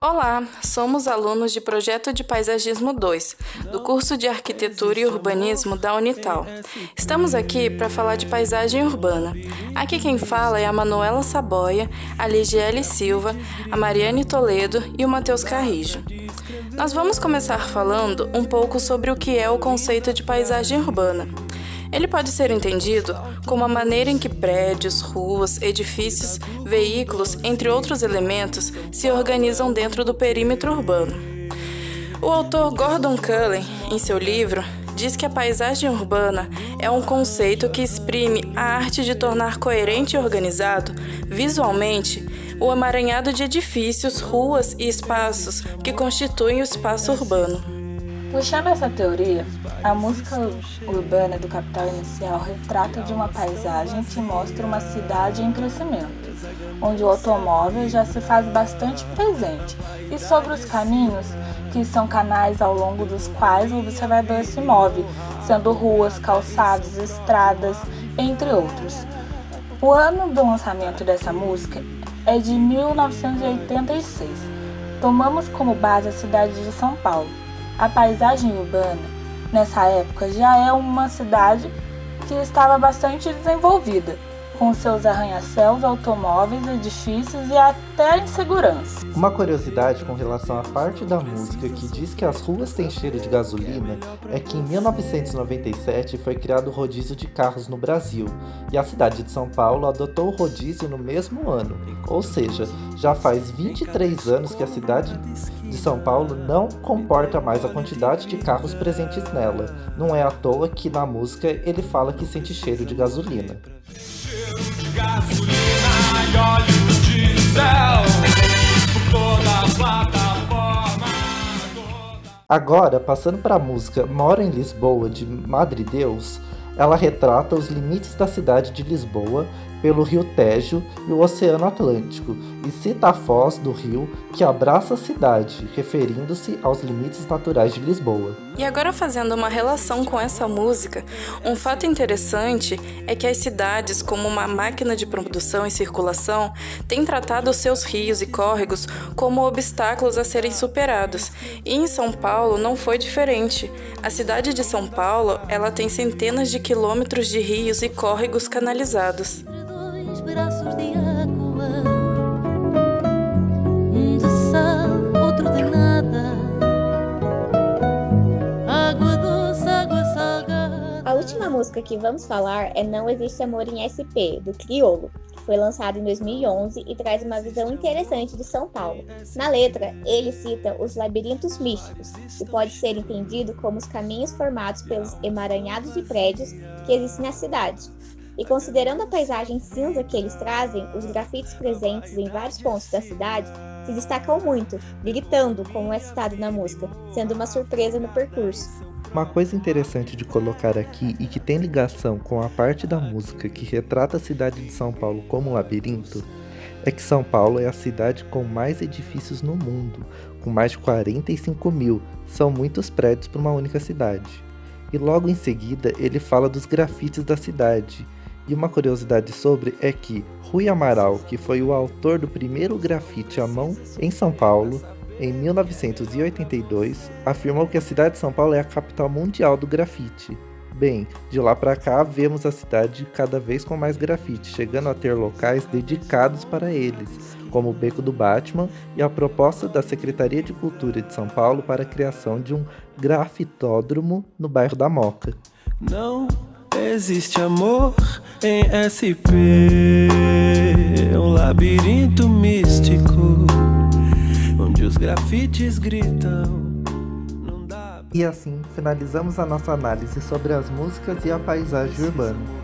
Olá, somos alunos de Projeto de Paisagismo 2, do curso de Arquitetura e Urbanismo da Unital. Estamos aqui para falar de paisagem urbana. Aqui quem fala é a Manuela Saboia, a Ligiele Silva, a Mariane Toledo e o Matheus Carrijo. Nós vamos começar falando um pouco sobre o que é o conceito de paisagem urbana. Ele pode ser entendido como a maneira em que prédios, ruas, edifícios, veículos, entre outros elementos, se organizam dentro do perímetro urbano. O autor Gordon Cullen, em seu livro, diz que a paisagem urbana é um conceito que exprime a arte de tornar coerente e organizado, visualmente, o emaranhado de edifícios, ruas e espaços que constituem o espaço urbano. Puxando essa teoria, a música urbana do Capital Inicial retrata de uma paisagem que mostra uma cidade em crescimento, onde o automóvel já se faz bastante presente, e sobre os caminhos, que são canais ao longo dos quais o observador se move, sendo ruas, calçados, estradas, entre outros. O ano do lançamento dessa música é de 1986. Tomamos como base a cidade de São Paulo a paisagem urbana, nessa época, já é uma cidade que estava bastante desenvolvida, com seus arranha-céus, automóveis, edifícios e até a insegurança. Uma curiosidade com relação à parte da música que diz que as ruas têm cheiro de gasolina é que em 1997 foi criado o rodízio de carros no Brasil e a cidade de São Paulo adotou o rodízio no mesmo ano, ou seja, já faz 23 anos que a cidade de São Paulo não comporta mais a quantidade de carros presentes nela. Não é à toa que na música ele fala que sente cheiro de gasolina Agora, passando para a música Mora em Lisboa de Madre Deus, ela retrata os limites da cidade de Lisboa pelo rio Tejo e o Oceano Atlântico, e cita a foz do rio que abraça a cidade, referindo-se aos limites naturais de Lisboa. E agora, fazendo uma relação com essa música, um fato interessante é que as cidades, como uma máquina de produção e circulação, têm tratado seus rios e córregos como obstáculos a serem superados. E em São Paulo não foi diferente. A cidade de São Paulo, ela tem centenas de quilômetros de rios e córregos canalizados braços de água, um de sal, outro de nada. Água doce, água salgada. A última música que vamos falar é Não Existe Amor em SP, do Criolo. Foi lançado em 2011 e traz uma visão interessante de São Paulo. Na letra, ele cita os labirintos místicos, que pode ser entendido como os caminhos formados pelos emaranhados de prédios que existem na cidade, e considerando a paisagem cinza que eles trazem, os grafites presentes em vários pontos da cidade se destacam muito, gritando, como é citado na música, sendo uma surpresa no percurso. Uma coisa interessante de colocar aqui e que tem ligação com a parte da música que retrata a cidade de São Paulo como um labirinto é que São Paulo é a cidade com mais edifícios no mundo, com mais de 45 mil. São muitos prédios para uma única cidade. E logo em seguida ele fala dos grafites da cidade e uma curiosidade sobre é que Rui Amaral, que foi o autor do primeiro grafite à mão em São Paulo, em 1982, afirmou que a cidade de São Paulo é a capital mundial do grafite. Bem, de lá para cá vemos a cidade cada vez com mais grafite, chegando a ter locais dedicados para eles, como o Beco do Batman e a proposta da Secretaria de Cultura de São Paulo para a criação de um grafitódromo no bairro da Moca. Não Existe amor em SP, um labirinto místico, onde os grafites gritam. E assim finalizamos a nossa análise sobre as músicas e a paisagem urbana.